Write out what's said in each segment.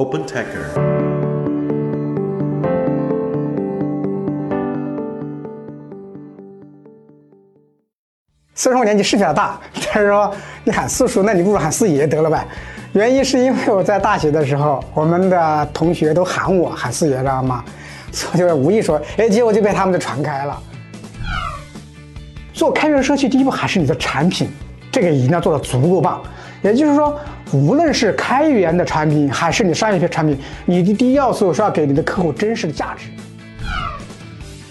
OpenTecher。虽然我年纪是比较大，但是说你喊四叔，那你不如喊四爷得了呗。原因是因为我在大学的时候，我们的同学都喊我喊四爷，知道吗？所以就无意说，哎，结果就被他们就传开了。做开源社区，第一步还是你的产品，这个一定要做的足够棒。也就是说，无论是开源的产品，还是你商业的产品，你的第一要素是要给你的客户真实的价值。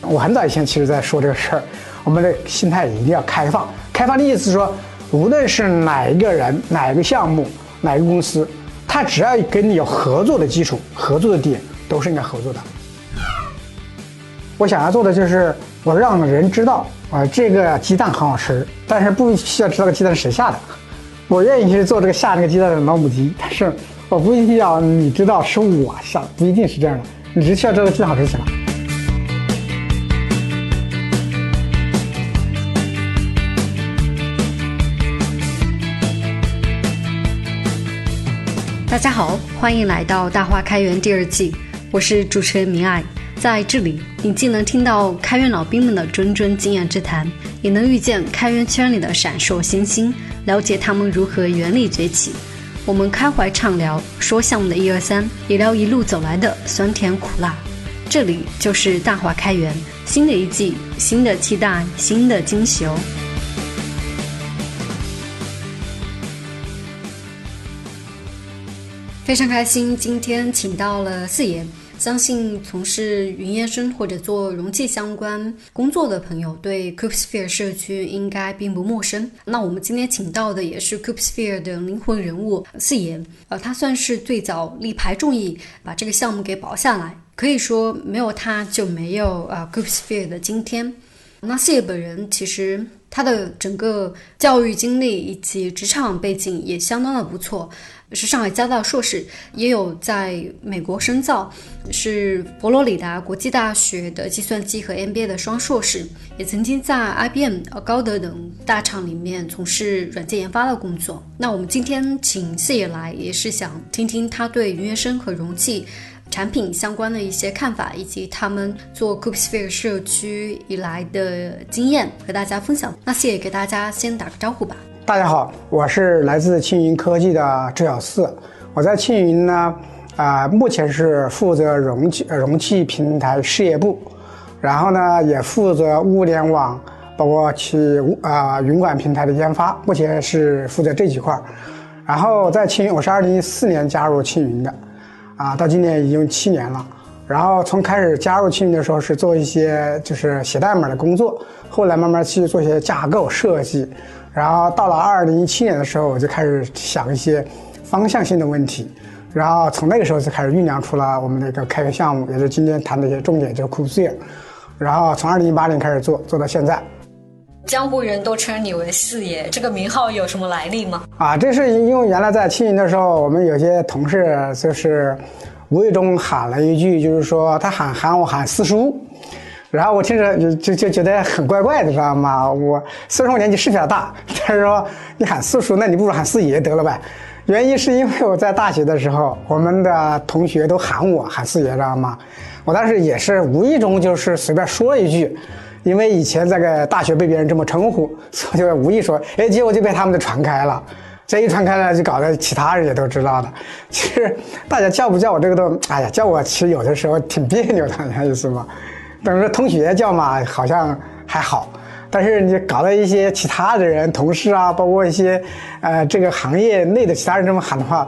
我很早以前其实在说这个事儿，我们的心态一定要开放。开放的意思是说，无论是哪一个人、哪一个项目、哪一个公司，他只要跟你有合作的基础、合作的点，都是应该合作的。我想要做的就是，我让人知道啊，这个鸡蛋很好吃，但是不需要知道个鸡蛋是谁下的。我愿意去做这个下这个鸡蛋的老母鸡，但是我不一定要你知道是我下的，不一定是这样的，你只需要知道鸡蛋好吃就行了。大家好，欢迎来到大话开源第二季，我是主持人明爱。在这里，你既能听到开源老兵们的谆谆经验之谈，也能遇见开源圈里的闪烁星星，了解他们如何原力崛起。我们开怀畅聊，说项目的一二三，也聊一路走来的酸甜苦辣。这里就是大华开源，新的一季，新的期待，新的惊喜哦。非常开心，今天请到了四爷。相信从事云原生或者做容器相关工作的朋友，对 Kubesphere 社区应该并不陌生。那我们今天请到的也是 Kubesphere 的灵魂人物四爷，呃，他算是最早力排众议把这个项目给保下来，可以说没有他就没有啊 Kubesphere 的今天。那四爷本人其实他的整个教育经历以及职场背景也相当的不错。是上海交大硕士，也有在美国深造，是佛罗里达国际大学的计算机和 MBA 的双硕士，也曾经在 IBM、高德等大厂里面从事软件研发的工作。那我们今天请四爷来，也是想听听他对云原生和容器产品相关的一些看法，以及他们做 Kubesphere 社区以来的经验和大家分享。那四爷给大家先打个招呼吧。大家好，我是来自青云科技的周小四。我在青云呢，啊，目前是负责容器容器平台事业部，然后呢，也负责物联网，包括其啊云管平台的研发，目前是负责这几块。然后在青云，我是二零一四年加入青云的，啊，到今年已经七年了。然后从开始加入青云的时候是做一些就是写代码的工作，后来慢慢去做一些架构设计。然后到了二零一七年的时候，我就开始想一些方向性的问题，然后从那个时候就开始酝酿出了我们的一个开源项目，也是今天谈的一些重点，就是 Kubesphere。然后从二零一八年开始做，做到现在。江湖人都称你为四爷，这个名号有什么来历吗？啊，这是因为原来在青云的时候，我们有些同事就是无意中喊了一句，就是说他喊喊我喊四叔。然后我听着就就就觉得很怪怪的，知道吗？我虽然我年纪是比较大，但是说你喊四叔，那你不如喊四爷得了呗。原因是因为我在大学的时候，我们的同学都喊我喊四爷，知道吗？我当时也是无意中就是随便说了一句，因为以前这个大学被别人这么称呼，所以就无意说，哎，结果就被他们就传开了。这一传开了，就搞得其他人也都知道的。其实大家叫不叫我这个都，哎呀，叫我其实有的时候挺别扭的，你意思吗？等于说同学叫嘛，好像还好，但是你搞到一些其他的人、同事啊，包括一些呃这个行业内的其他人这么喊的话，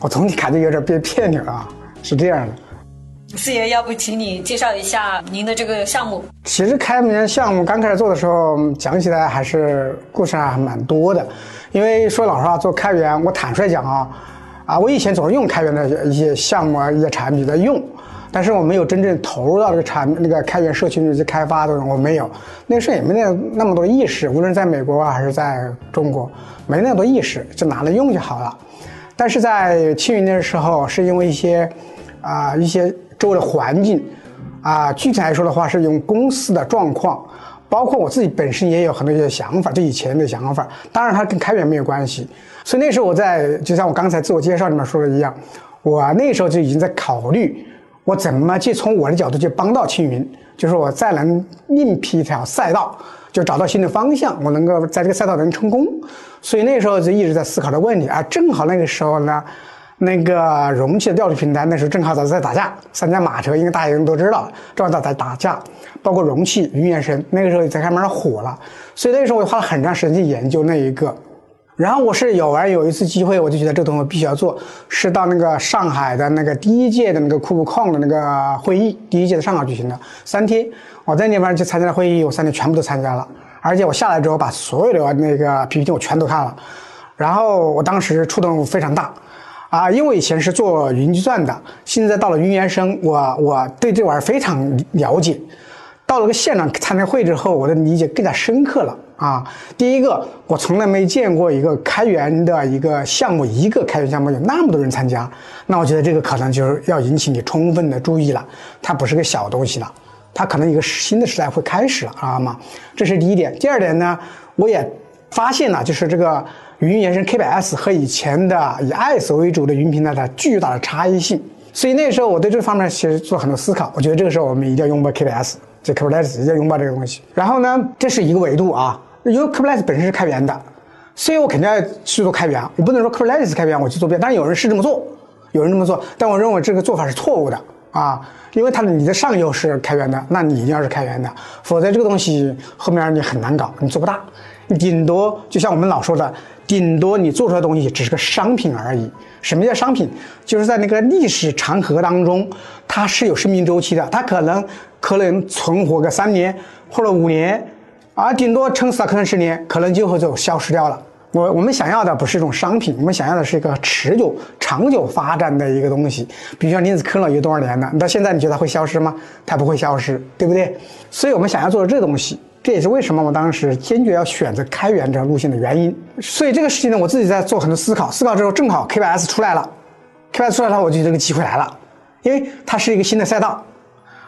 我总体感觉有点别别扭啊，是这样的。四爷，要不请你介绍一下您的这个项目？其实开源项目刚开始做的时候，讲起来还是故事还蛮多的，因为说老实话，做开源，我坦率讲啊，啊，我以前总是用开源的一些项目啊、一些产品在用。但是我没有真正投入到这个产那个开源社区里去开发的，我没有，那时候也没那那么多意识，无论在美国还是在中国，没那么多意识，就拿来用就好了。但是在青云的时候，是因为一些啊一些周围的环境啊，具体来说的话，是用公司的状况，包括我自己本身也有很多一些想法，就以前的想法，当然它跟开源没有关系。所以那时候我在就像我刚才自我介绍里面说的一样。我那时候就已经在考虑，我怎么去从我的角度去帮到青云，就是我再能另辟一条赛道，就找到新的方向，我能够在这个赛道能成功。所以那时候就一直在思考的问题啊。正好那个时候呢，那个容器的调度平台那时候正好在在打架，三驾马车应该大家都知道，正好在打架，包括容器、云原声，那个时候在开慢慢火了。所以那个时候我花了很长时间去研究那一个。然后我是有完有一次机会，我就觉得这东西必须要做，是到那个上海的那个第一届的那个库布控的那个会议，第一届的上海举行的三天，我在那边去参加了会议，我三天全部都参加了，而且我下来之后把所有的那个 PPT 我全都看了，然后我当时触动非常大，啊，因为以前是做云计算的，现在到了云原生，我我对这玩意儿非常了解，到了个现场参加会之后，我的理解更加深刻了。啊，第一个，我从来没见过一个开源的一个项目，一个开源项目有那么多人参加，那我觉得这个可能就是要引起你充分的注意了，它不是个小东西了，它可能一个新的时代会开始了，啊吗？这是第一点。第二点呢，我也发现了，就是这个云原生 KBS 和以前的以 IS 为主的云平台的巨大的差异性，所以那时候我对这方面其实做很多思考，我觉得这个时候我们一定要拥抱 KBS，这 Kubernetes 一定要拥抱这个东西。然后呢，这是一个维度啊。因为 Kubernetes 本身是开源的，所以我肯定要去做开源。我不能说 Kubernetes 开源我去做变，当然有人是这么做，有人这么做，但我认为这个做法是错误的啊！因为它的你的上游是开源的，那你一定要是开源的，否则这个东西后面你很难搞，你做不大。顶多就像我们老说的，顶多你做出来的东西只是个商品而已。什么叫商品？就是在那个历史长河当中，它是有生命周期的，它可能可能存活个三年或者五年。而顶多撑死了可能十年，可能就会就消失掉了。我我们想要的不是一种商品，我们想要的是一个持久、长久发展的一个东西。比如像量子科了有多少年了？你到现在你觉得它会消失吗？它不会消失，对不对？所以我们想要做的这东西，这也是为什么我当时坚决要选择开源这条路线的原因。所以这个事情呢，我自己在做很多思考，思考之后正好 KBS 出来了，KBS 出来了，我就觉得这个机会来了，因为它是一个新的赛道。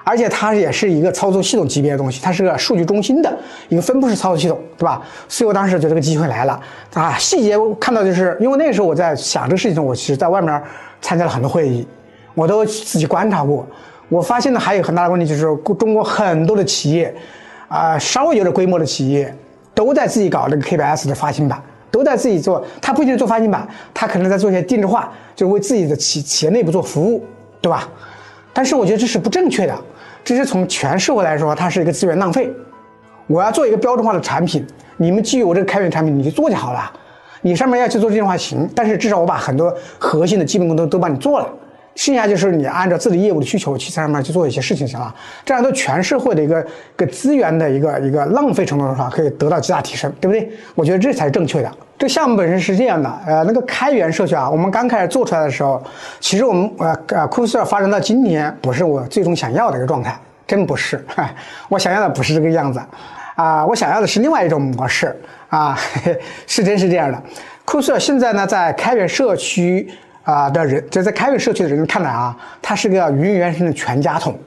而且它也是一个操作系统级别的东西，它是个数据中心的一个分布式操作系统，对吧？所以我当时觉得这个机会来了啊！细节我看到就是，因为那时候我在想这个事情，我其实在外面参加了很多会议，我都自己观察过。我发现呢，还有很大的问题就是，中国很多的企业啊，稍微有点规模的企业，都在自己搞那个 KBS 的发行版，都在自己做。他不一定做发行版，他可能在做一些定制化，就为自己的企企业内部做服务，对吧？但是我觉得这是不正确的。这是从全社会来说，它是一个资源浪费。我要做一个标准化的产品，你们基于我这个开源产品，你就做就好了。你上面要去做这句话行，但是至少我把很多核心的基本功都都帮你做了。剩下就是你按照自己业务的需求去上面去做一些事情就行了。这样对全社会的一个个资源的一个一个浪费程度的话，可以得到极大提升，对不对？我觉得这才是正确的。这个项目本身是这样的，呃，那个开源社区啊，我们刚开始做出来的时候，其实我们呃呃库斯尔发展到今天，不是我最终想要的一个状态，真不是，我想要的不是这个样子，啊，我想要的是另外一种模式啊，嘿 是真是这样的。库斯尔现在呢，在开源社区啊的人，就在开源社区的人看来啊，它是个云原生的全家桶，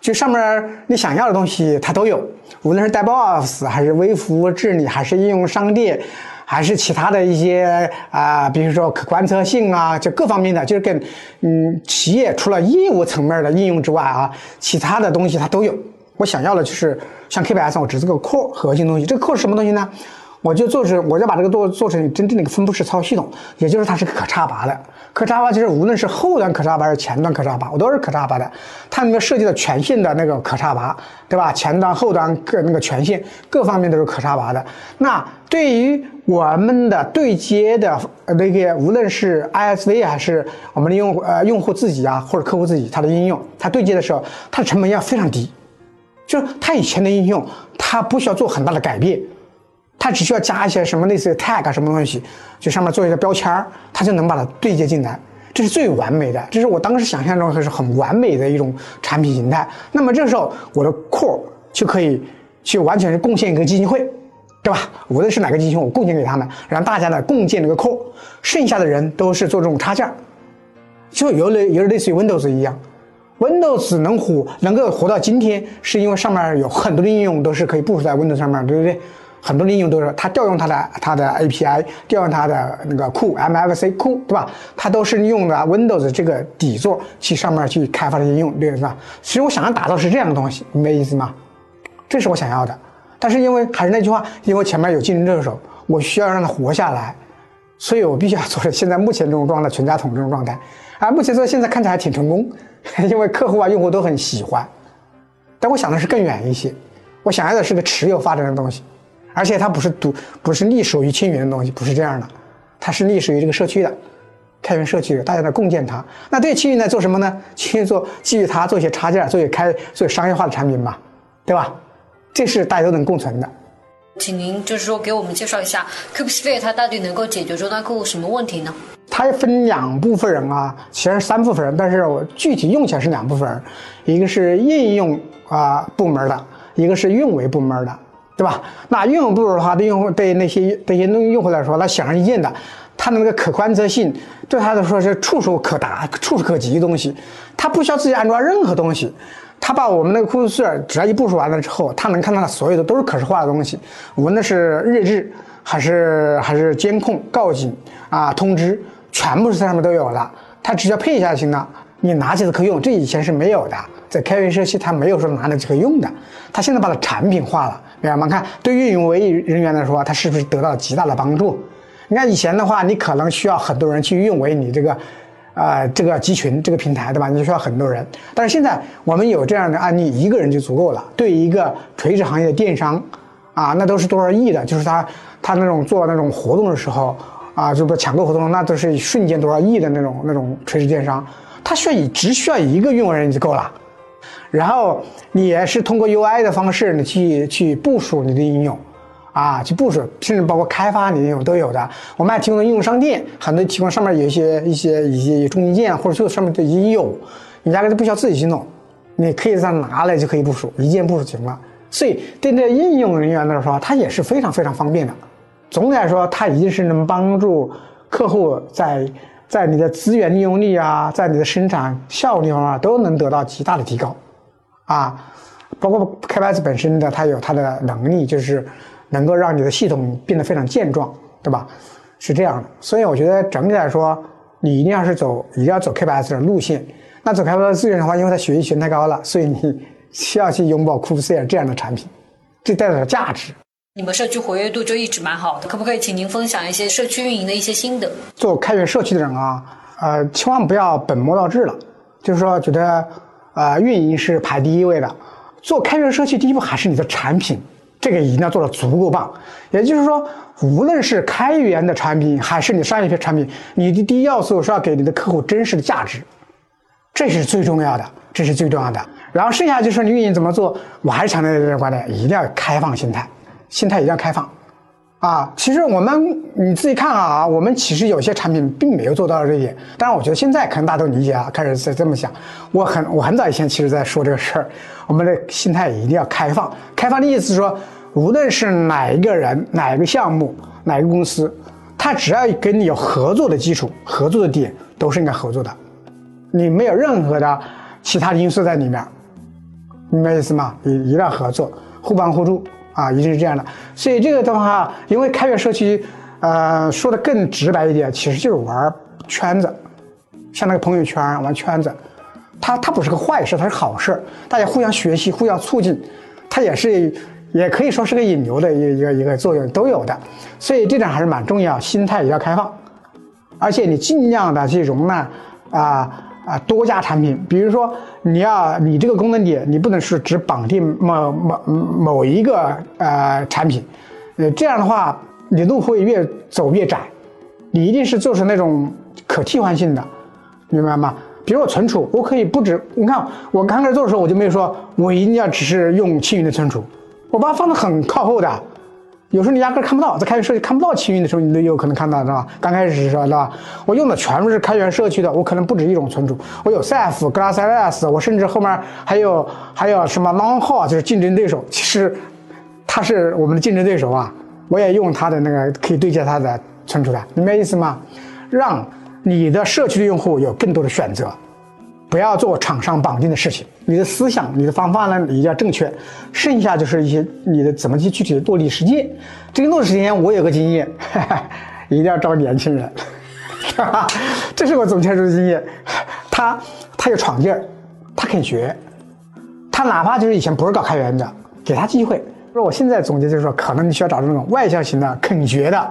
就上面你想要的东西它都有，无论是 DevOps 还是微服务治理，还是应用商店。还是其他的一些啊，比如说可观测性啊，就各方面的，就是跟嗯企业除了业务层面的应用之外啊，其他的东西它都有。我想要的就是像 KBS，我只是个 core 核心东西。这个 core 是什么东西呢？我就做成，我就把这个做做成真正的一个分布式操作系统，也就是它是可插拔的。可插拔就是无论是后端可插拔还是前端可插拔，我都是可插拔的。它那个设计的权限的那个可插拔，对吧？前端、后端各那个权限各方面都是可插拔的。那对于我们的对接的那个，无论是 ISV 还是我们的用呃用户自己啊，或者客户自己，它的应用，它对接的时候，它的成本要非常低，就是它以前的应用，它不需要做很大的改变。它只需要加一些什么类似于 tag 什么东西，就上面做一个标签儿，它就能把它对接进来，这是最完美的，这是我当时想象中还是很完美的一种产品形态。那么这时候我的 core 就可以去完全是贡献一个基金会，对吧？无论是哪个基金会，我贡献给他们，让大家呢共建这个 core，剩下的人都是做这种插件，就有类有点类似于 Windows 一样，Windows 能活能够活到今天，是因为上面有很多的应用都是可以部署在 Windows 上面，对不对？很多的应用都是它调用它的它的 API，调用它的那个库 MFC 库，对吧？它都是用的 Windows 这个底座去上面去开发的应用，对吧？其实我想要打造是这样的东西，明白意思吗？这是我想要的。但是因为还是那句话，因为前面有竞争对手，我需要让它活下来，所以我必须要做现在目前这种状态，全家桶这种状态。而目前做现在看起来还挺成功，因为客户啊用户都很喜欢。但我想的是更远一些，我想要的是个持有发展的东西。而且它不是独，不是隶属于青云的东西，不是这样的，它是隶属于这个社区的，开源社区的，大家在共建它。那对青云在做什么呢？青云做基于它做一些插件，做一些开做商业化的产品嘛，对吧？这是大家都能共存的。请您就是说给我们介绍一下 Kubesphere 它到底能够解决终端客户什么问题呢？它分两部分人啊，其实三部分人，但是我具体用起来是两部分人，一个是应用啊部门的，一个是运维部门的。对吧？那应用部的话，对用户对那些对些用用户来说，那显而易见的，它的那个可观测性对他来说是触手可达、触手可及的东西。他不需要自己安装任何东西，他把我们那个库斯尔只要一部署完了之后，他能看到的所有的都是可视化的东西，无论是日志还是还是监控、告警啊、通知，全部是在上面都有了。他只要配一下就行了，你拿起来可以用。这以前是没有的，在开源社区他没有说拿来就可以用的，他现在把它产品化了。明白吗？看，对运营维人员来说，他是不是得到了极大的帮助？你看以前的话，你可能需要很多人去运维你这个，呃，这个集群这个平台，对吧？你需要很多人。但是现在我们有这样的案例，一个人就足够了。对于一个垂直行业的电商，啊，那都是多少亿的，就是他他那种做那种活动的时候，啊，就不抢购活动，那都是瞬间多少亿的那种那种垂直电商，他需要以只需要一个运维人就够了。然后你也是通过 UI 的方式，你去去部署你的应用，啊，去部署，甚至包括开发你的应用都有的。我们还提供应用商店，很多提供上面有一些一些一些中间件，或者就上面就已经有，你压根就不需要自己去弄，你可以在拿来就可以部署，一键部署就行了。所以对那应用人员来说，它也是非常非常方便的。总体来说，它一定是能帮助客户在在你的资源利用率啊，在你的生产效率方面都能得到极大的提高。啊，包括 K8S 本身的，它有它的能力，就是能够让你的系统变得非常健壮，对吧？是这样的，所以我觉得整体来说，你一定要是走，一定要走 KPS 的路线。那走开发资源的话，因为它学习权太高了，所以你 需要去拥抱 Kubesphere 这样的产品，这带来的价值。你们社区活跃度就一直蛮好的，可不可以请您分享一些社区运营的一些心得？做开源社区的人啊，呃，千万不要本末倒置了，就是说觉得。啊，运营是排第一位的。做开源社区，第一步还是你的产品，这个一定要做的足够棒。也就是说，无论是开源的产品，还是你商业的产品，你的第一要素是要给你的客户真实的价值，这是最重要的，这是最重要的。然后剩下就是你运营怎么做，我还是强调这个观点，一定要开放心态，心态一定要开放。啊，其实我们你自己看啊，我们其实有些产品并没有做到这一点。当然，我觉得现在可能大家都理解啊，开始在这么想。我很我很早以前其实在说这个事儿，我们的心态一定要开放。开放的意思是说，无论是哪一个人、哪一个项目、哪一个公司，他只要跟你有合作的基础、合作的点，都是应该合作的。你没有任何的其他因素在里面，明白意思吗？一一定要合作，互帮互助。啊，一定是这样的，所以这个的话，因为开源社区，呃，说的更直白一点，其实就是玩圈子，像那个朋友圈玩圈子，它它不是个坏事，它是好事，大家互相学习，互相促进，它也是，也可以说是个引流的一一个一个作用都有的，所以这点还是蛮重要，心态也要开放，而且你尽量的去容纳啊。啊，多家产品，比如说你要你这个功能点，你不能是只绑定某某某一个呃产品，呃这样的话你路会越走越窄，你一定是做成那种可替换性的，明白吗？比如我存储，我可以不止，你看我刚开始做的时候，我就没有说我一定要只是用青云的存储，我把它放的很靠后的。有时候你压根看不到，在开源社区看不到青云的时候，你都有可能看到，是吧？刚开始是吧？是吧？我用的全部是开源社区的，我可能不止一种存储，我有 Ceph、GlassLS，我甚至后面还有还有什么 Longhole，就是竞争对手。其实他是我们的竞争对手啊，我也用他的那个可以对接他的存储的，明白意思吗？让你的社区的用户有更多的选择，不要做厂商绑定的事情。你的思想、你的方法呢，一定要正确。剩下就是一些你的怎么去具体的落地实践。这个落地实践，我有个经验，哈 哈一定要招年轻人，哈哈这是我总结出的经验。他他有闯劲儿，他肯学，他哪怕就是以前不是搞开源的，给他机会。说我现在总结就是说，可能你需要找这种外向型的、肯学的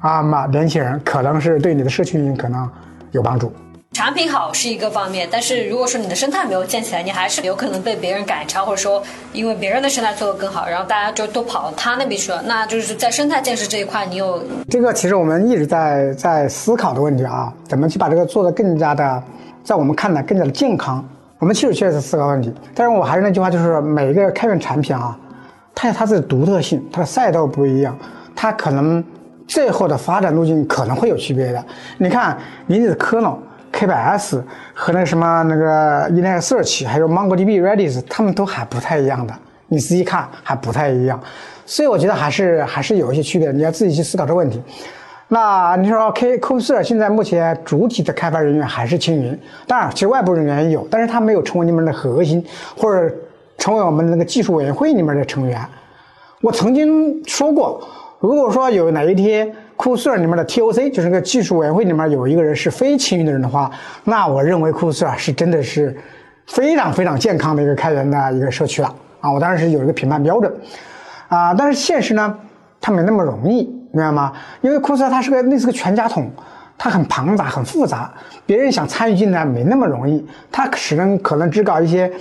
啊嘛年轻人，可能是对你的社群运营可能有帮助。产品好是一个方面，但是如果说你的生态没有建起来，你还是有可能被别人赶超，或者说因为别人的生态做得更好，然后大家就都跑到他那边去了。那就是在生态建设这一块，你有这个其实我们一直在在思考的问题啊，怎么去把这个做得更加的，在我们看来更加的健康。我们其实确实思考问题，但是我还是那句话，就是每一个开源产品啊，它有它的独特性，它的赛道不一样，它可能最后的发展路径可能会有区别的。你看，你的 kernel。K8s 和那什么那个 Internet Search，还有 MongoDB、Redis，他们都还不太一样的。你仔细看还不太一样，所以我觉得还是还是有一些区别。你要自己去思考这个问题。那你说 K k u b e 现在目前主体的开发人员还是青云，当然其实外部人员也有，但是他没有成为你们的核心，或者成为我们那个技术委员会里面的成员。我曾经说过，如果说有哪一天。库斯尔里面的 TOC 就是个技术委员会里面有一个人是非青云的人的话，那我认为库斯尔是真的是非常非常健康的一个开源的一个社区了啊！我当然是有一个评判标准啊，但是现实呢，它没那么容易，明白吗？因为库斯尔它是个类似个全家桶，它很庞杂很复杂，别人想参与进来没那么容易，它只能可能只搞一些。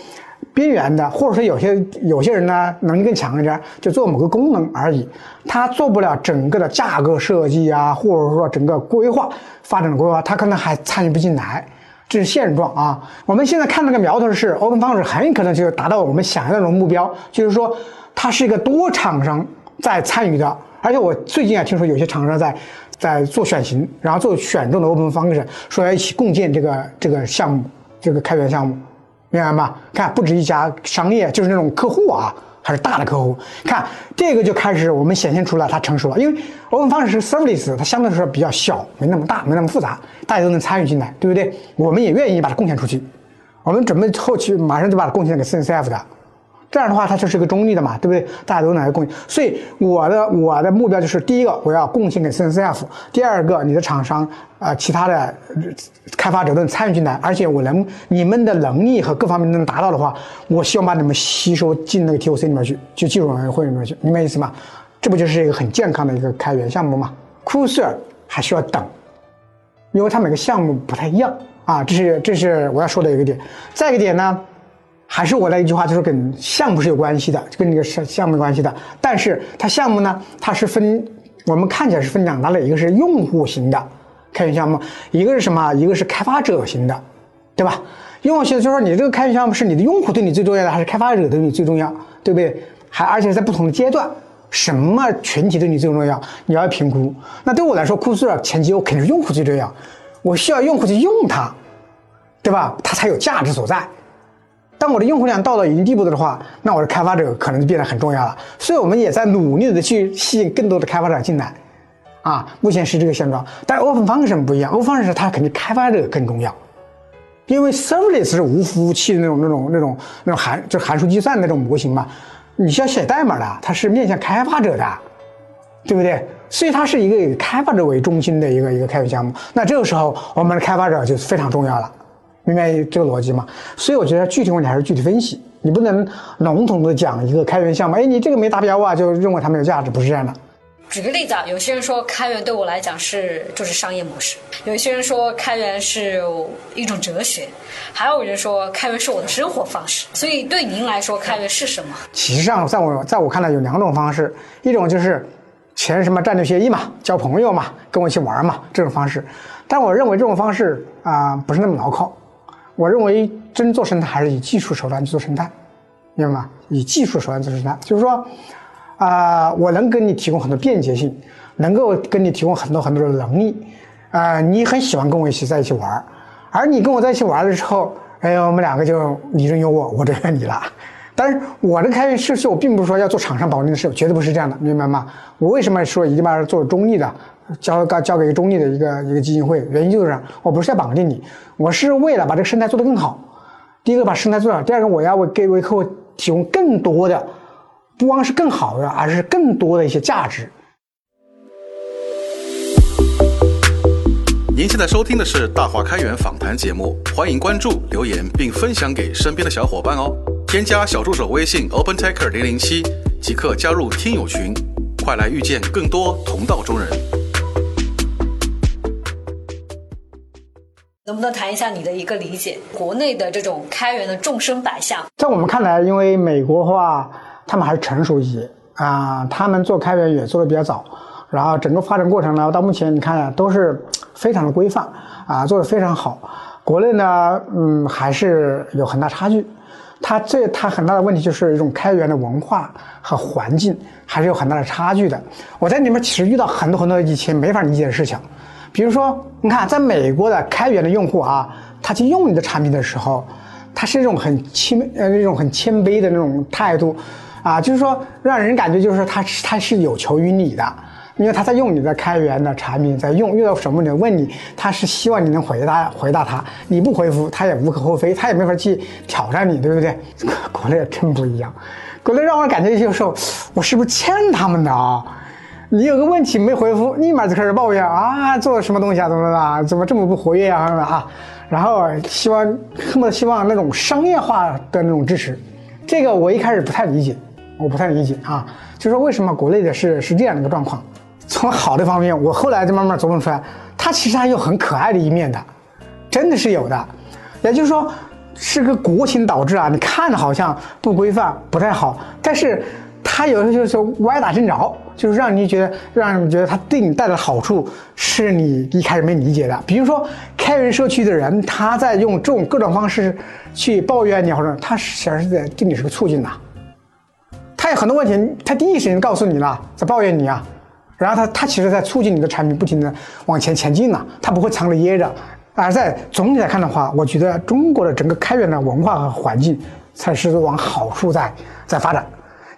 边缘的，或者说有些有些人呢能力更强一点，就做某个功能而已，他做不了整个的价格设计啊，或者说整个规划发展的规划，他可能还参与不进来，这是现状啊。我们现在看那个苗头是，Open Foundry 很可能就达到我们想要那种目标，就是说它是一个多厂商在参与的，而且我最近啊听说有些厂商在在做选型，然后做选中的 Open Foundry，说要一起共建这个这个项目，这个开源项目。明白吗？看，不止一家商业，就是那种客户啊，还是大的客户。看这个就开始，我们显现出来它成熟了。因为我们方式是 service，它相对来说比较小，没那么大，没那么复杂，大家都能参与进来，对不对？我们也愿意把它贡献出去。我们准备后期马上就把它贡献给 CNCF 的。这样的话，它就是一个中立的嘛，对不对？大家都能来贡献。所以我的我的目标就是：第一个，我要贡献给 CNCF；第二个，你的厂商啊，其他的开发者都能参与进来，而且我能你们的能力和各方面能达到的话，我希望把你们吸收进那个 TOC 里面去，就技术委员会里面去，明白意思吗？这不就是一个很健康的一个开源项目吗？库尔还需要等，因为它每个项目不太一样啊，这是这是我要说的一个点。再一个点呢？还是我那一句话，就是跟项目是有关系的，跟那个项项目有关系的。但是它项目呢，它是分，我们看起来是分两大类，一个是用户型的开源项目，一个是什么？一个是开发者型的，对吧？用户型就是说，你这个开源项目是你的用户对你最重要的，还是开发者对你最重要，对不对？还而且在不同的阶段，什么群体对你最重要，你要评估。那对我来说，库斯尔前期我肯定是用户最重要，我需要用户去用它，对吧？它才有价值所在。当我的用户量到了一定地步的话，那我的开发者可能就变得很重要了。所以我们也在努力的去吸引更多的开发者进来，啊，目前是这个现状。但 Open Function 不一样，Open Function 它肯定开发者更重要，因为 Serverless 是无服务器的那种、那种、那种、那种函就函数计算那种模型嘛，你需要写代码的，它是面向开发者的，对不对？所以它是一个以开发者为中心的一个一个开源项目。那这个时候，我们的开发者就非常重要了。明白这个逻辑吗？所以我觉得具体问题还是具体分析，你不能笼统的讲一个开源项目，哎，你这个没达标啊，就认为它没有价值，不是这样的。举个例子啊，有些人说开源对我来讲是就是商业模式，有些人说开源是一种哲学，还有人说开源是我的生活方式。所以对您来说，开源是什么？其实上，在我在我看来有两种方式，一种就是签什么战略协议嘛，交朋友嘛，跟我一起玩嘛，这种方式。但我认为这种方式啊，不是那么牢靠。我认为真做生态还是以技术手段去做生态，明白吗？以技术手段做生态，就是说，啊，我能给你提供很多便捷性，能够跟你提供很多很多的能力，啊，你很喜欢跟我一起在一起玩而你跟我在一起玩的时候，哎，我们两个就你中有我，我中有你了。但是我的开源社区，我并不是说要做厂商绑定的事，绝对不是这样的，明白吗？我为什么说一定要做中立的？交交交给一个中立的一个一个基金会，原因就是我不是要绑定你，我是为了把这个生态做得更好，第一个把生态做好，第二个我要为给为客户提供更多的，不光是更好的，而是更多的一些价值。您现在收听的是大话开源访谈节目，欢迎关注、留言并分享给身边的小伙伴哦。添加小助手微信 OpenTaker 零零七，即刻加入听友群，快来遇见更多同道中人。能不能谈一下你的一个理解？国内的这种开源的众生百相，在我们看来，因为美国话，他们还是成熟一些啊，他们做开源也做的比较早。然后整个发展过程呢，到目前你看都是非常的规范啊，做的非常好。国内呢，嗯，还是有很大差距。它这它很大的问题就是一种开源的文化和环境还是有很大的差距的。我在里面其实遇到很多很多以前没法理解的事情，比如说，你看，在美国的开源的用户啊，他去用你的产品的时候，他是一种很谦呃那种很谦卑的那种态度啊，就是说让人感觉就是他他是有求于你的。因为他在用你的开源的产品，在用遇到什么问题问你，他是希望你能回答回答他，你不回复他也无可厚非，他也没法去挑战你，对不对？国内真不一样，国内让我感觉有时候我是不是欠他们的啊？你有个问题没回复，立马就开始抱怨啊，做了什么东西啊，怎么的，怎么这么不活跃啊，啊？然后希望恨不得希望那种商业化的那种支持，这个我一开始不太理解，我不太理解啊，就是为什么国内的是是这样的一个状况。从好的方面，我后来就慢慢琢磨出来，它其实还有很可爱的一面的，真的是有的。也就是说，是个国情导致啊，你看着好像不规范、不太好，但是他有的就是歪打正着，就是让你觉得，让你觉得他对你带来的好处是你一开始没理解的。比如说，开源社区的人他在用这种各种方式去抱怨你，或者他实际上是在对你是个促进呐。他有很多问题，他第一时间告诉你了，在抱怨你啊。然后他他其实在促进你的产品不停的往前前进呢，他不会藏着掖着。而在总体来看的话，我觉得中国的整个开源的文化和环境才是往好处在在发展。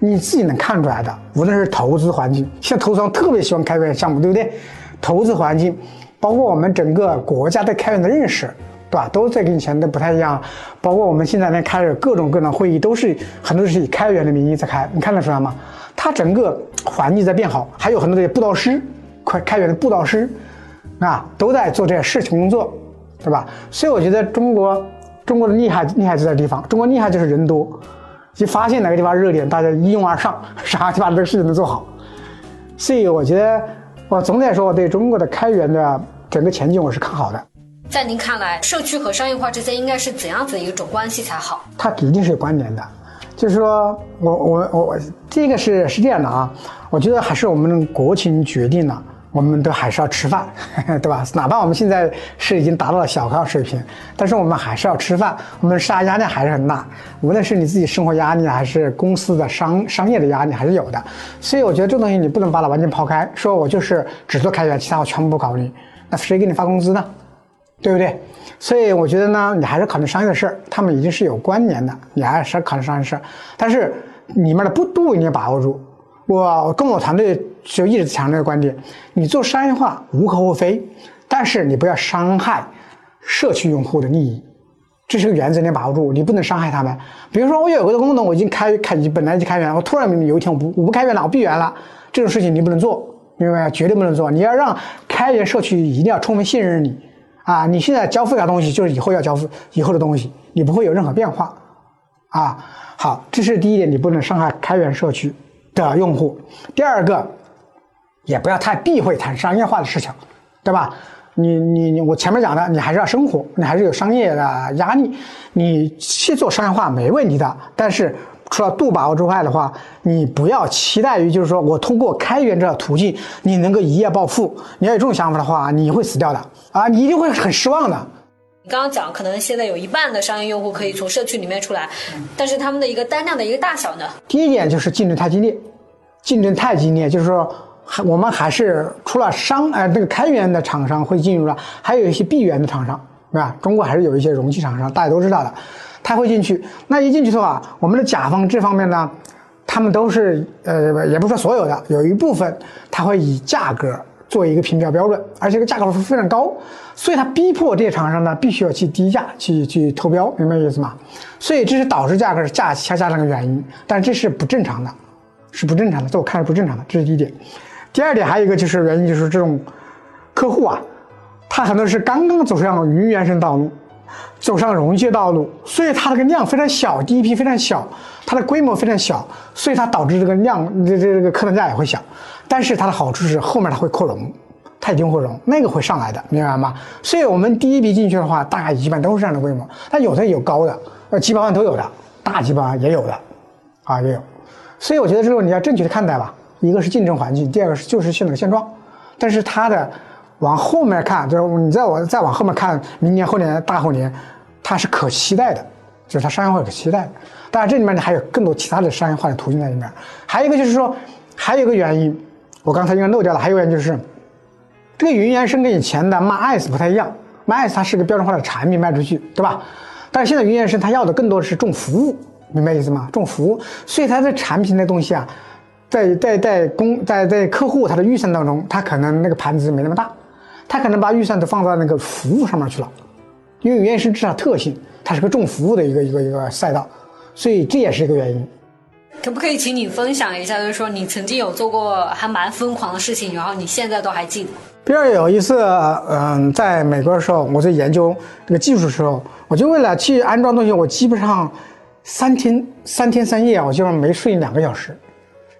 你自己能看出来的，无论是投资环境，现在投资商特别喜欢开源项目，对不对？投资环境，包括我们整个国家对开源的认识，对吧？都在跟以前都不太一样。包括我们现在呢开的各种各样的会议，都是很多是以开源的名义在开，你看得出来吗？它整个环境在变好，还有很多的布道师，快开源的布道师，啊，都在做这些事情工作，对吧？所以我觉得中国中国的厉害厉害就在地方，中国厉害就是人多，一发现哪个地方热点，大家一拥而上，啥就把这个事情能做好。所以我觉得，我总体来说，我对中国的开源的整个前景我是看好的。在您看来，社区和商业化之间应该是怎样子一种关系才好？它一定是有关联的。就是说，我我我，这个是是这样的啊，我觉得还是我们国情决定了，我们都还是要吃饭，对吧？哪怕我们现在是已经达到了小康水平，但是我们还是要吃饭，我们杀压力还是很大，无论是你自己生活压力，还是公司的商商业的压力，还是有的。所以我觉得这东西你不能把它完全抛开，说我就是只做开源，其他我全部不考虑，那谁给你发工资呢？对不对？所以我觉得呢，你还是考虑商业的事儿，他们已经是有关联的，你还是要考虑商业事儿。但是里面的不度一定要把握住。我跟我团队就一直强调个观点：你做商业化无可厚非，但是你不要伤害社区用户的利益，这是个原则，你把握住，你不能伤害他们。比如说，我有个功能，我已经开开，本来就开源，我突然有一天我不我不开源了，我闭源了，这种事情你不能做，明白吗？绝对不能做。你要让开源社区一定要充分信任你。啊，你现在交付的东西，就是以后要交付以后的东西，你不会有任何变化，啊，好，这是第一点，你不能伤害开源社区的用户。第二个，也不要太避讳谈商业化的事情，对吧？你你你，我前面讲的，你还是要生活，你还是有商业的压力，你去做商业化没问题的，但是。除了度把握之外的话，你不要期待于就是说我通过开源这个途径，你能够一夜暴富。你要有这种想法的话，你会死掉的啊！你一定会很失望的。刚刚讲，可能现在有一半的商业用户可以从社区里面出来，但是他们的一个单量的一个大小呢？第一点就是竞争太激烈，竞争太激烈，就是说，我们还是除了商呃那个开源的厂商会进入了，还有一些闭源的厂商，对吧？中国还是有一些容器厂商，大家都知道的。他会进去，那一进去的话，我们的甲方这方面呢，他们都是呃，也不说所有的，有一部分他会以价格做一个评标标准，而且这个价格非常高，所以它逼迫这些厂商呢必须要去低价去去投标，明白意思吗？所以这是导致价格价下降的个原因，但这是不正常的，是不正常的，在我看是不正常的，这是第一点。第二点还有一个就是原因就是这种客户啊，他很多是刚刚走上云原生道路，走上容器道路，所以它这个量非常小，第一批非常小，它的规模非常小，所以它导致这个量这这这个客单价也会小。但是它的好处是后面它会扩容，它一定会容，那个会上来的，明白吗？所以我们第一笔进去的话，大概一般都是这样的规模。但有的有高的，呃，几百万都有的，大几百万也有的，啊，也有。所以我觉得这个你要正确的看待吧。一个是竞争环境，第二个是就是现在的现状。但是它的往后面看，就是你再往再往后面看，明年、后年、大后年，它是可期待的，就是它商业化可期待。当然这里面呢还有更多其他的商业化的途径在里面。还有一个就是说，还有一个原因。我刚才应该漏掉了，还有一个原因就是，这个云原生跟以前的 MAS 不太一样，MAS 它是个标准化的产品卖出去，对吧？但是现在云原生它要的更多的是重服务，明白意思吗？重服务，所以它的产品的东西啊，在在在公在在客户他的预算当中，他可能那个盘子没那么大，他可能把预算都放到那个服务上面去了，因为云原生是它特性，它是个重服务的一个一个一个赛道，所以这也是一个原因。可不可以请你分享一下，就是说你曾经有做过还蛮疯狂的事情，然后你现在都还记得？比如有一次，嗯，在美国的时候，我在研究这个技术的时候，我就为了去安装东西，我基本上三天三天三夜，我基本上没睡两个小时，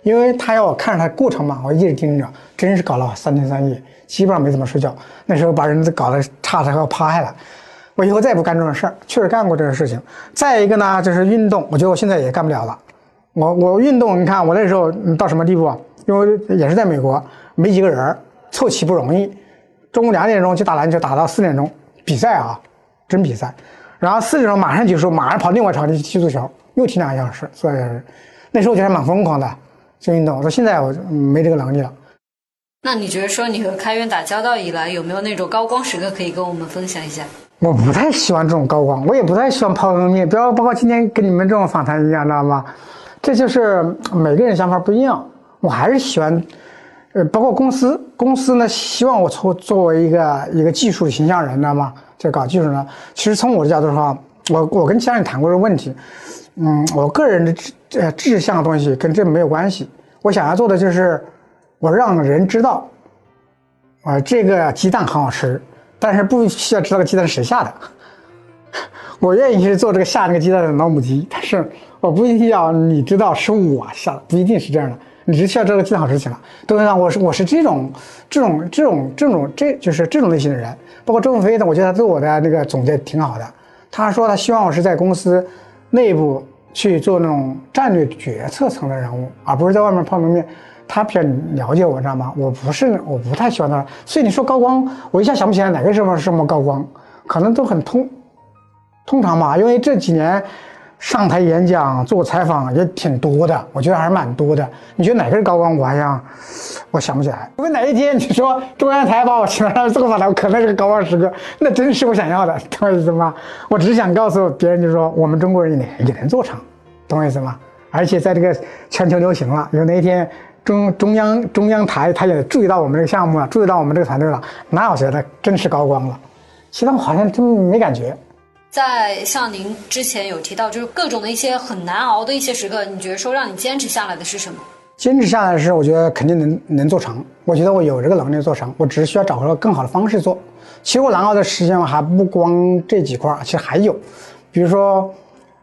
因为他要我看着他过程嘛，我一直盯着，真是搞了三天三夜，基本上没怎么睡觉。那时候把人搞得差的要趴下了。我以后再也不干这种事儿，确实干过这个事情。再一个呢，就是运动，我觉得我现在也干不了了。我我运动，你看我那时候到什么地步啊？因为也是在美国，没几个人，凑齐不容易。中午两点钟去打篮球，打到四点钟比赛啊，真比赛。然后四点钟马上结束，马上跑另外场地去踢足球，又踢两个小时，四个小时。那时候我觉得蛮疯狂的，做运动。我说现在我没这个能力了。那你觉得说你和开源打交道以来，有没有那种高光时刻可以跟我们分享一下？我不太喜欢这种高光，我也不太喜欢抛头露面，不要包括今天跟你们这种访谈一样，知道吗？这就是每个人想法不一样，我还是喜欢，呃，包括公司，公司呢希望我从作为一个一个技术形象人，知道吗？就搞技术呢，其实从我的角度上，我我跟其他人谈过这个问题，嗯，我个人的志呃志向的东西跟这没有关系，我想要做的就是，我让人知道，啊，这个鸡蛋很好吃，但是不需要知道个鸡蛋是谁下的，我愿意去做这个下这个鸡蛋的老母鸡，但是。我不一定要你知道是我下的，不一定是这样的，你只需要知道鸡蛋好吃就行了。董事长，我是我是这种这种这种这种这就是这种类型的人。包括周鸿飞的，我觉得他对我的那个总结挺好的。他说他希望我是在公司内部去做那种战略决策层的人物，而不是在外面泡蒙面。他比较了解我，知道吗？我不是，我不太喜欢他。所以你说高光，我一下想不起来哪个时候是什么高光，可能都很通通常吧，因为这几年。上台演讲、做采访也挺多的，我觉得还是蛮多的。你觉得哪个是高光？我好像我想不起来。如果哪一天你说中央台把我请来做个访谈，我可能是个高光时刻，那真是我想要的，懂我意思吗？我只想告诉别人，就是说我们中国人也也能做成，懂我意思吗？而且在这个全球流行了，有哪一天中中央中央台他也注意到我们这个项目了，注意到我们这个团队了，那我觉得真是高光了。其他我好像真没感觉。在像您之前有提到，就是各种的一些很难熬的一些时刻，你觉得说让你坚持下来的是什么？坚持下来的是，我觉得肯定能能做成。我觉得我有这个能力做成，我只是需要找个更好的方式做。其实我难熬的时间还不光这几块，其实还有，比如说。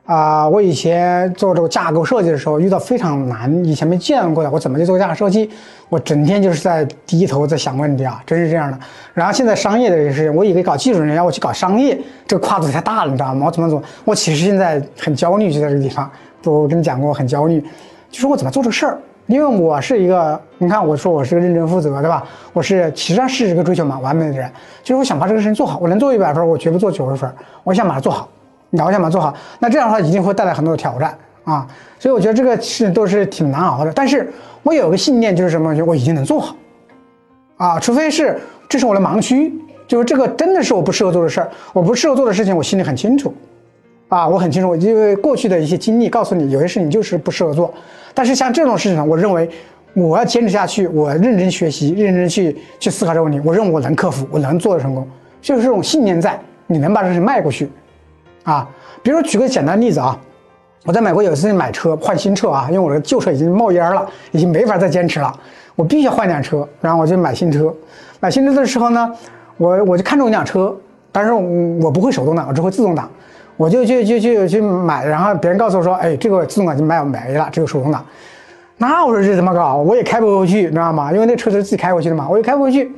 啊，我以前做这个架构设计的时候遇到非常难，以前没见过的，我怎么去做架构设计？我整天就是在低头在想问题啊，真是这样的。然后现在商业的也是，我以为搞技术人要我去搞商业，这个跨度太大了，你知道吗？我怎么做？我其实现在很焦虑，就在这个地方。我跟你讲过，我很焦虑，就是我怎么做这个事儿？因为我是一个，你看我说我是个认真负责，对吧？我是其实上是一个追求蛮完美的人，就是我想把这个事情做好，我能做一百分，我绝不做九十分，我想把它做好。你要想把它做好，那这样的话一定会带来很多的挑战啊！所以我觉得这个事情都是挺难熬的。但是我有个信念，就是什么？我已经能做好啊！除非是这是我的盲区，就是这个真的是我不适合做的事儿，我不适合做的事情，我心里很清楚啊，我很清楚，因为过去的一些经历告诉你，有些事情就是不适合做。但是像这种事情呢，我认为我要坚持下去，我认真学习，认真去去思考这个问题。我认为我能克服，我能做得成功，就是这种信念在，你能把这事迈过去，啊。比如说举个简单例子啊，我在美国有一次买车换新车啊，因为我的旧车已经冒烟了，已经没法再坚持了，我必须要换辆车，然后我就买新车。买新车的时候呢，我我就看中一辆车，但是我我不会手动挡，我只会自动挡。我就去去去去买，然后别人告诉我说：“哎，这个自动挡就卖没了，这个手动挡。”那我说这怎么搞？我也开不回去，你知道吗？因为那车是自己开回去的嘛，我也开不回去。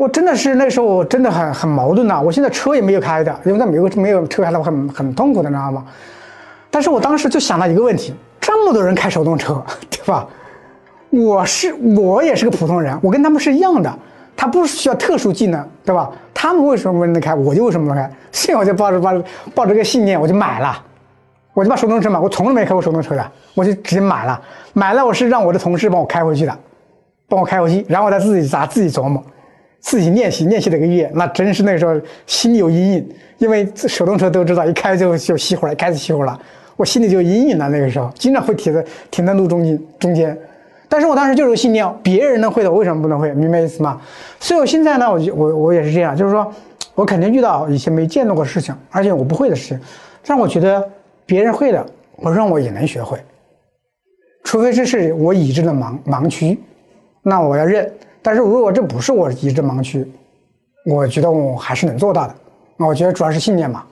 我真的是那时候我真的很很矛盾呐。我现在车也没有开的，因为在美国没有车开的话很很痛苦的，你知道吗？但是我当时就想到一个问题：这么多人开手动车，对吧？我是我也是个普通人，我跟他们是一样的。他不需要特殊技能，对吧？他们为什么能开，我就为什么能开？所以我就抱着抱着抱着个信念，我就买了，我就把手动车买。我从来没开过手动车的，我就直接买了。买了，我是让我的同事帮我开回去的，帮我开回去，然后我再自己咋自己琢磨，自己练习练习了一个月，那真是那时候心里有阴影，因为手动车都知道一开就就熄火了，开始熄火了，我心里就阴影了。那个时候经常会停在停在路中间中间。但是我当时就是个信念，别人能会的，我为什么不能会？明白意思吗？所以我现在呢，我就我我也是这样，就是说，我肯定遇到一些没见到过事情，而且我不会的事情，但我觉得别人会的，我让我也能学会，除非这是我已知的盲盲区，那我要认。但是如果这不是我极致盲区，我觉得我还是能做到的。那我觉得主要是信念嘛。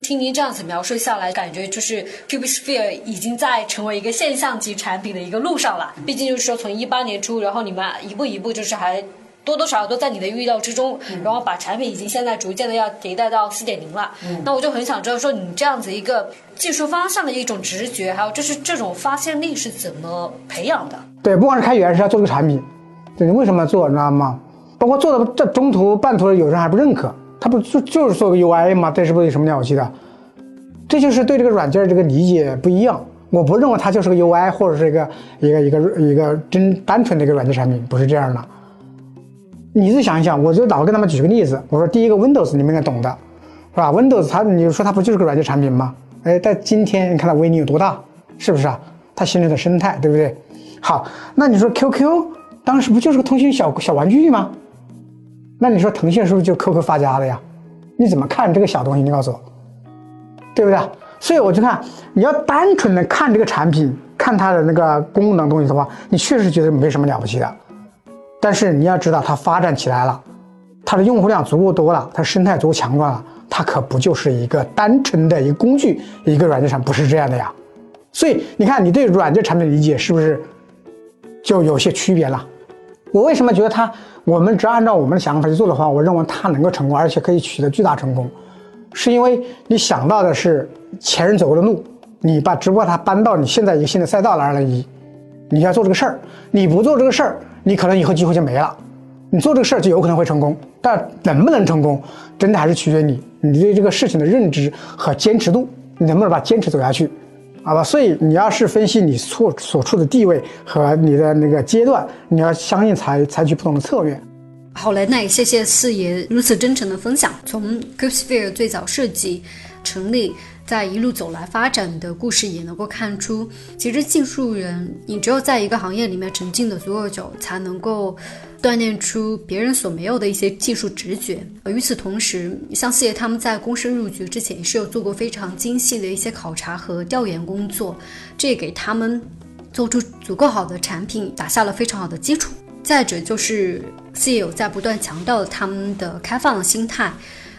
听您这样子描述下来，感觉就是 Cubesphere 已经在成为一个现象级产品的一个路上了。毕竟就是说，从一八年初，然后你们一步一步就是还多多少少都在你的预料之中，然后把产品已经现在逐渐的要迭代到四点零了。那我就很想知道说，你这样子一个技术方向的一种直觉，还有就是这种发现力是怎么培养的？对，不光是开源，是要做这个产品，对，你为什么要做，你知道吗？包括做的这中途半途，有人还不认可。他不就就是做个 UI 吗？这是不是有什么了不起的？这就是对这个软件这个理解不一样。我不认为它就是个 UI 或者是一个一个一个一个真单纯的一个软件产品，不是这样的。你自己想一想，我就老跟他们举个例子，我说第一个 Windows 你们应该懂的，是吧？Windows 它你说它不就是个软件产品吗？哎，但今天你看它威力有多大，是不是啊？它形成的生态，对不对？好，那你说 QQ 当时不就是个通讯小小玩具吗？那你说腾讯是不是就 QQ 发家的呀？你怎么看这个小东西？你告诉我，对不对？所以我就看你要单纯的看这个产品，看它的那个功能东西的话，你确实觉得没什么了不起的。但是你要知道，它发展起来了，它的用户量足够多了，它生态足够强壮了，它可不就是一个单纯的一个工具，一个软件产不是这样的呀。所以你看，你对软件产品的理解是不是就有些区别了？我为什么觉得它？我们只按照我们的想法去做的话，我认为它能够成功，而且可以取得巨大成功，是因为你想到的是前人走过的路，你把只不过它搬到你现在一个新的赛道来而已。你要做这个事儿，你不做这个事儿，你可能以后机会就没了。你做这个事儿就有可能会成功，但能不能成功，真的还是取决于你你对这个事情的认知和坚持度，你能不能把坚持走下去。好吧，所以你要是分析你所所处的地位和你的那个阶段，你要相应采采取不同的策略。好嘞，那也谢谢四爷如此真诚的分享。从 Cubesphere 最早设计、成立，在一路走来发展的故事，也能够看出，其实技术人，你只有在一个行业里面沉浸的足够久，才能够。锻炼出别人所没有的一些技术直觉。与此同时，像四爷他们在公司入局之前，也是有做过非常精细的一些考察和调研工作，这也给他们做出足够好的产品打下了非常好的基础。再者就是四爷有在不断强调他们的开放的心态，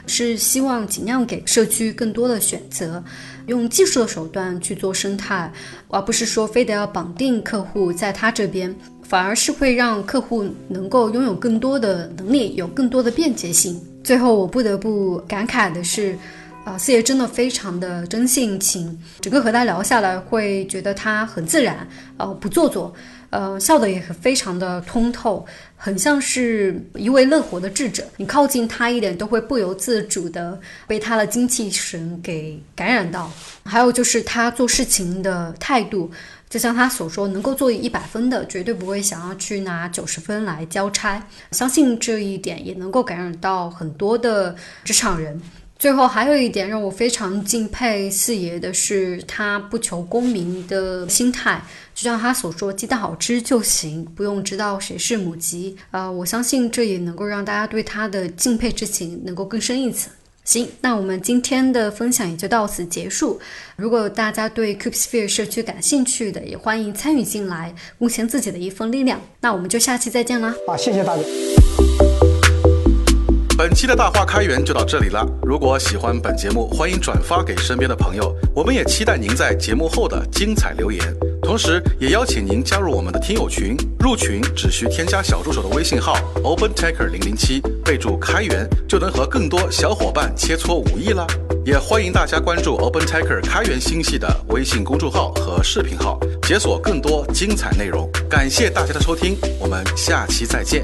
是希望尽量给社区更多的选择，用技术的手段去做生态，而不是说非得要绑定客户在他这边。反而是会让客户能够拥有更多的能力，有更多的便捷性。最后，我不得不感慨的是，啊，四爷真的非常的真性情，整个和他聊下来，会觉得他很自然，呃，不做作，呃，笑的也非常的通透，很像是一位乐活的智者。你靠近他一点，都会不由自主的被他的精气神给感染到。还有就是他做事情的态度。就像他所说，能够做一百分的，绝对不会想要去拿九十分来交差。相信这一点也能够感染到很多的职场人。最后还有一点让我非常敬佩四爷的是，他不求功名的心态，就像他所说，鸡蛋好吃就行，不用知道谁是母鸡。呃，我相信这也能够让大家对他的敬佩之情能够更深一层。行，那我们今天的分享也就到此结束。如果大家对 Cubesphere 社区感兴趣的，也欢迎参与进来，贡献自己的一份力量。那我们就下期再见啦！好，谢谢大家。本期的大话开源就到这里了。如果喜欢本节目，欢迎转发给身边的朋友。我们也期待您在节目后的精彩留言，同时也邀请您加入我们的听友群。入群只需添加小助手的微信号 OpenTaker 零零七，备注开源，就能和更多小伙伴切磋武艺了。也欢迎大家关注 OpenTaker 开源星系的微信公众号和视频号，解锁更多精彩内容。感谢大家的收听，我们下期再见。